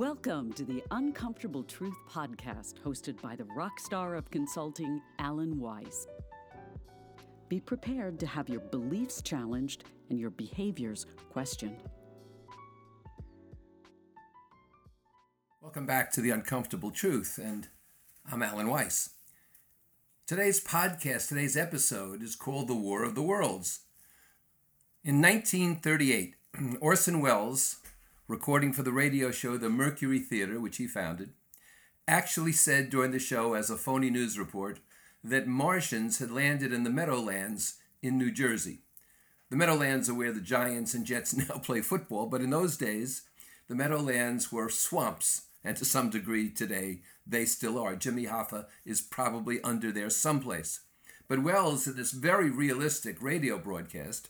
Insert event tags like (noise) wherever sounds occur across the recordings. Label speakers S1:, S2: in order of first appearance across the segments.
S1: Welcome to the Uncomfortable Truth podcast, hosted by the rock star of consulting, Alan Weiss. Be prepared to have your beliefs challenged and your behaviors questioned.
S2: Welcome back to the Uncomfortable Truth, and I'm Alan Weiss. Today's podcast, today's episode, is called The War of the Worlds. In 1938, (clears throat) Orson Welles recording for the radio show The Mercury Theater, which he founded, actually said during the show as a phony news report that Martians had landed in the Meadowlands in New Jersey. The Meadowlands are where the Giants and Jets (laughs) now play football, but in those days, the Meadowlands were swamps, and to some degree today, they still are. Jimmy Hoffa is probably under there someplace. But Welles, in this very realistic radio broadcast,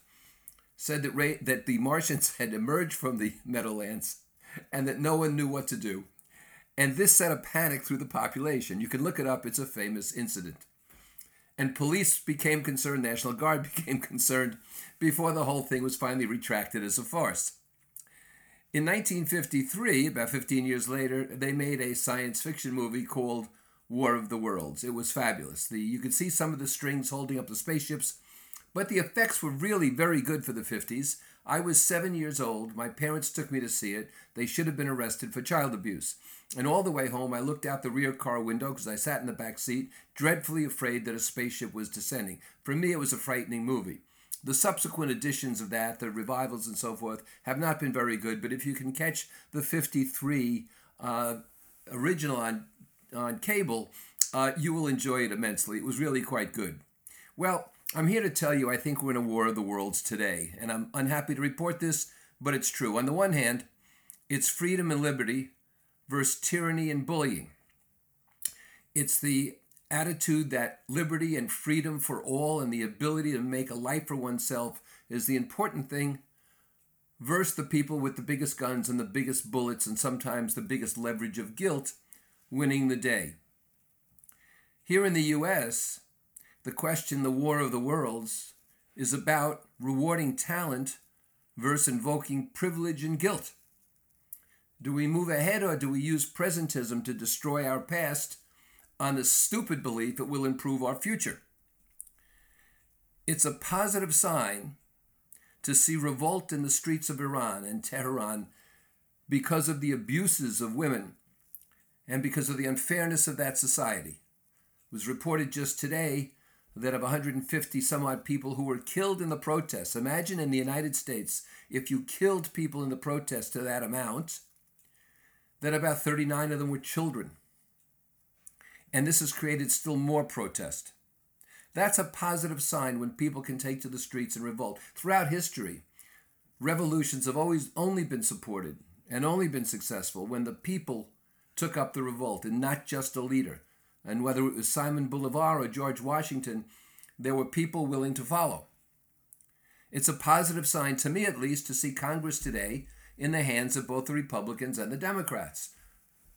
S2: said that, that the Martians (laughs) had emerged from the Meadowlands and that no one knew what to do. And this set a panic through the population. You can look it up, it's a famous incident. And police became concerned, National Guard (laughs) became concerned before the whole thing was finally retracted as a farce. In 1953, about 15 years later, they made a science fiction movie called War of the Worlds. It was fabulous. The, you could see some of the strings holding up the spaceships but the effects were really very good for the 50s. I was seven years old. My parents took me to see it. They should have been arrested for child abuse. And all the way home, I looked out the rear car window because I sat in the back seat, dreadfully afraid that a spaceship was descending. For me, it was a frightening movie. The subsequent editions of that, the revivals and so forth, have not been very good. But if you can catch the 53 uh, original on, on cable, uh, you will enjoy it immensely. It was really quite good. Well, I'm here to tell you I think we're in a war of the worlds today, and I'm unhappy to report this, but it's true. On the one hand, it's freedom and liberty versus tyranny and bullying. It's the attitude that liberty and freedom for all and the ability to make a life for oneself is the important thing versus the people with the biggest guns and the biggest bullets and sometimes the biggest leverage of guilt winning the day. Here in the US, the question, the war of the worlds, is about rewarding talent versus invoking privilege and guilt. Do we move ahead or do we use presentism to destroy our past on the stupid belief it will improve our future? It's a positive sign to see revolt in the streets of Iran and Tehran because of the abuses of women and because of the unfairness of that society. It was reported just today that of 150 some odd people who were killed in the protests. Imagine in the United States if you killed people in the protests to that amount, that about 39 of them were children. And this has created still more protest. That's a positive sign when people can take to the streets and revolt. Throughout history, revolutions have always only been supported and only been successful when the people took up the revolt and not just a leader. And whether it was Simon Bolivar or George Washington, there were people willing to follow. It's a positive sign, to me at least, to see Congress today in the hands of both the Republicans and the Democrats,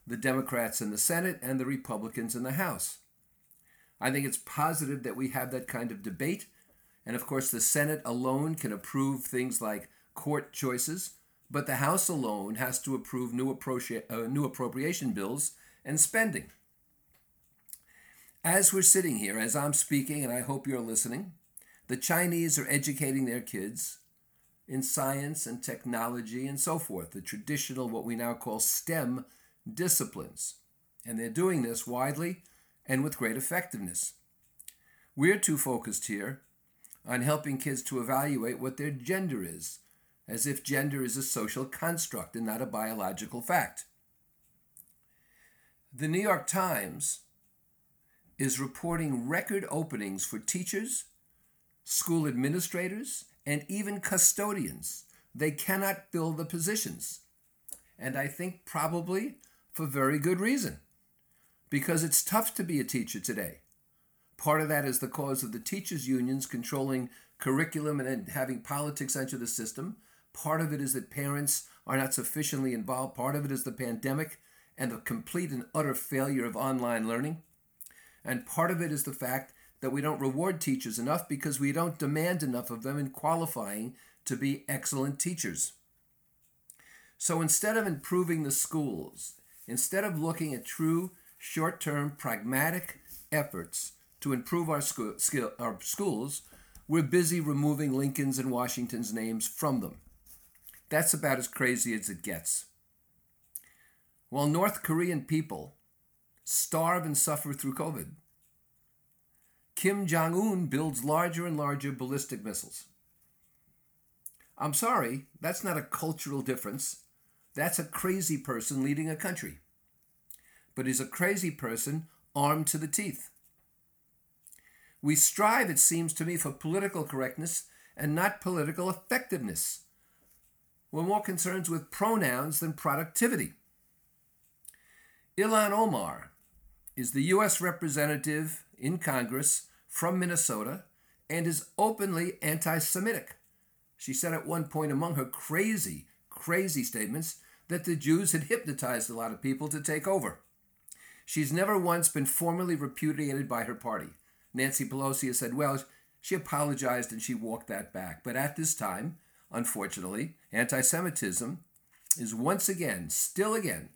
S2: the Democrats in the Senate and the Republicans in the House. I think it's positive that we have that kind of debate. And of course, the Senate alone can approve things like court choices, but the House alone has to approve new, appropri- uh, new appropriation bills and spending. As we're sitting here, as I'm speaking, and I hope you're listening, the Chinese are educating their kids in science and technology and so forth, the traditional, what we now call STEM disciplines. And they're doing this widely and with great effectiveness. We're too focused here on helping kids to evaluate what their gender is, as if gender is a social construct and not a biological fact. The New York Times is reporting record openings for teachers, school administrators, and even custodians. They cannot fill the positions. And I think probably for very good reason, because it's tough to be a teacher today. Part of that is the cause of the teachers' unions controlling curriculum and having politics enter the system. Part of it is that parents are not sufficiently involved. Part of it is the pandemic and the complete and utter failure of online learning. And part of it is the fact that we don't reward teachers enough because we don't demand enough of them in qualifying to be excellent teachers. So instead of improving the schools, instead of looking at true short term pragmatic efforts to improve our, school, skill, our schools, we're busy removing Lincoln's and Washington's names from them. That's about as crazy as it gets. While North Korean people starve and suffer through COVID, Kim Jong un builds larger and larger ballistic missiles. I'm sorry, that's not a cultural difference. That's a crazy person leading a country. But he's a crazy person armed to the teeth. We strive, it seems to me, for political correctness and not political effectiveness. We're more concerned with pronouns than productivity. Ilhan Omar is the U.S. representative in Congress from Minnesota and is openly anti Semitic. She said at one point, among her crazy, crazy statements, that the Jews had hypnotized a lot of people to take over. She's never once been formally repudiated by her party. Nancy Pelosi has said, well, she apologized and she walked that back. But at this time, unfortunately, anti Semitism is once again, still again,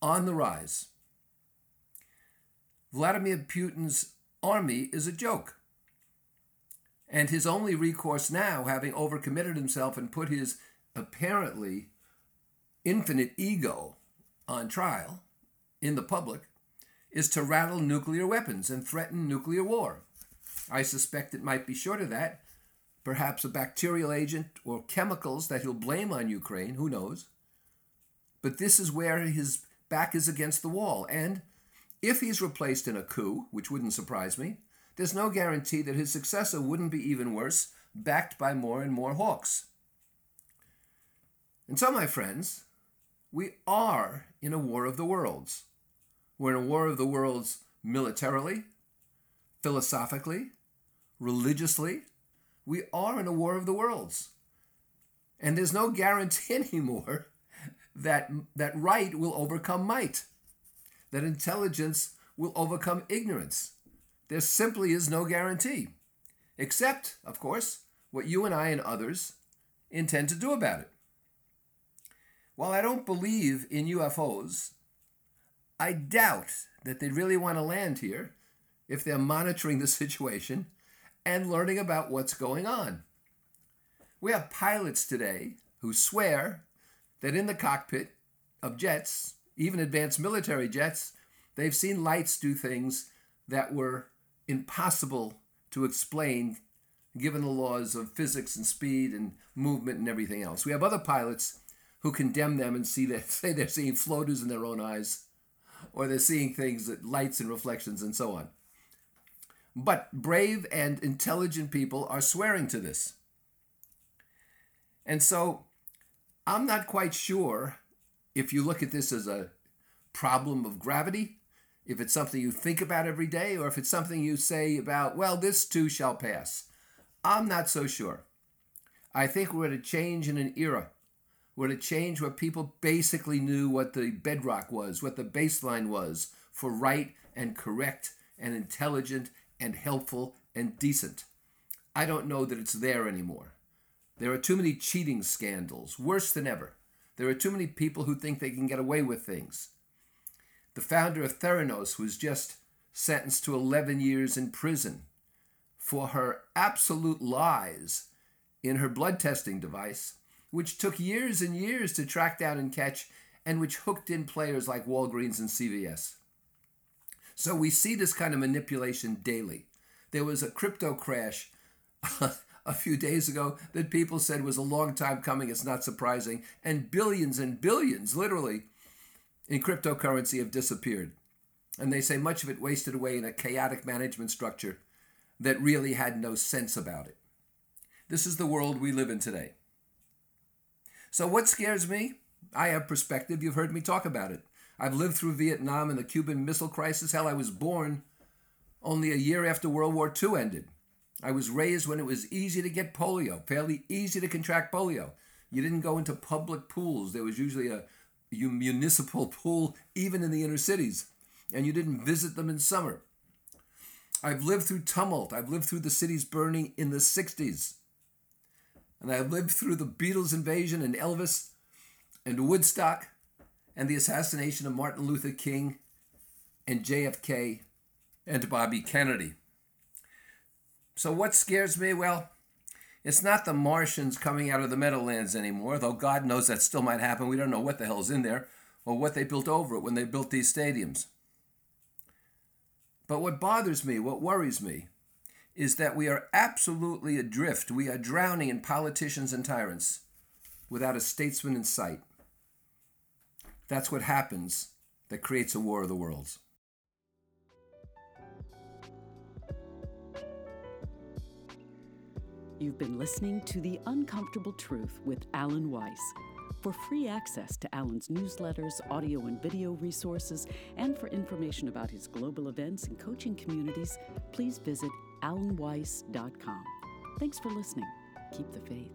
S2: on the rise. Vladimir Putin's army is a joke. And his only recourse now, having overcommitted himself and put his apparently infinite ego on trial in the public, is to rattle nuclear weapons and threaten nuclear war. I suspect it might be short of that, perhaps a bacterial agent or chemicals that he'll blame on Ukraine, who knows. But this is where his back is against the wall, and if he's replaced in a coup, which wouldn't surprise me, there's no guarantee that his successor wouldn't be even worse, backed by more and more hawks. And so, my friends, we are in a war of the worlds. We're in a war of the worlds militarily, philosophically, religiously. We are in a war of the worlds. And there's no guarantee (laughs) anymore that, that right will overcome might, that intelligence will overcome ignorance. There simply is no guarantee, except, of course, what you and I and others intend to do about it. While I don't believe in UFOs, I doubt that they really want to land here if they're monitoring the (laughs) situation and learning about what's going on. We have pilots today who swear that in the cockpit of jets, even advanced military jets, they've seen lights do things that were impossible to explain given the laws of physics and speed and movement and everything else. We have other pilots who condemn them and see that (laughs) say they're seeing floaters in their own eyes or they're seeing things that lights and reflections and so on. But brave and intelligent people are swearing to this. And so I'm not quite sure if you look at this as a problem of gravity, if it's something you think about every day, or if it's something you say about, well, this too shall pass. I'm not so sure. I think we're at a change in an era. We're at a change where people basically knew what the bedrock was, what the baseline was for right and correct and intelligent and helpful and decent. I don't know that it's there anymore. There are too many cheating scandals, worse than ever. There are too many people who think they can get away with things. The founder of Theranos was just sentenced to 11 years in prison for her absolute lies in her blood testing device, which took years and years to track down and catch, and which hooked in players like Walgreens and CVS. So we see this kind of manipulation daily. There was a crypto crash (laughs) a few days ago that people said was a long time coming. It's not surprising. And billions and billions, literally, in cryptocurrency have disappeared. And they say much of it wasted away in a chaotic management structure that really had no sense about it. This is the world we live in today. So, what scares me? I have perspective. You've heard me talk about it. I've lived through Vietnam and the Cuban Missile Crisis. Hell, I was born only a year after World War II ended. I was raised when it was easy to get polio, fairly easy to contract polio. You didn't go into public pools. There was usually a municipal (laughs) pool, even in the inner cities, and you didn't visit them in summer. I've lived through tumult. I've lived through the cities burning in the 60s. And I've lived through the Beatles invasion and Elvis and Woodstock and the assassination of Martin Luther King and JFK and Bobby Kennedy. So, what scares me? Well, it's not the Martians coming out of the Meadowlands anymore, though God knows that still might happen. We don't know what the hell's in there or what they built over it when they built these stadiums. But what bothers me, what worries me, is that we are absolutely adrift. We are drowning in politicians and tyrants without a statesman in sight. That's what happens that creates a war of the worlds.
S1: You've been listening to The Uncomfortable Truth with Alan Weiss. For free access to Alan's newsletters, audio and video resources, and for information about his global events and coaching communities, please visit alanweiss.com. Thanks for listening. Keep the faith.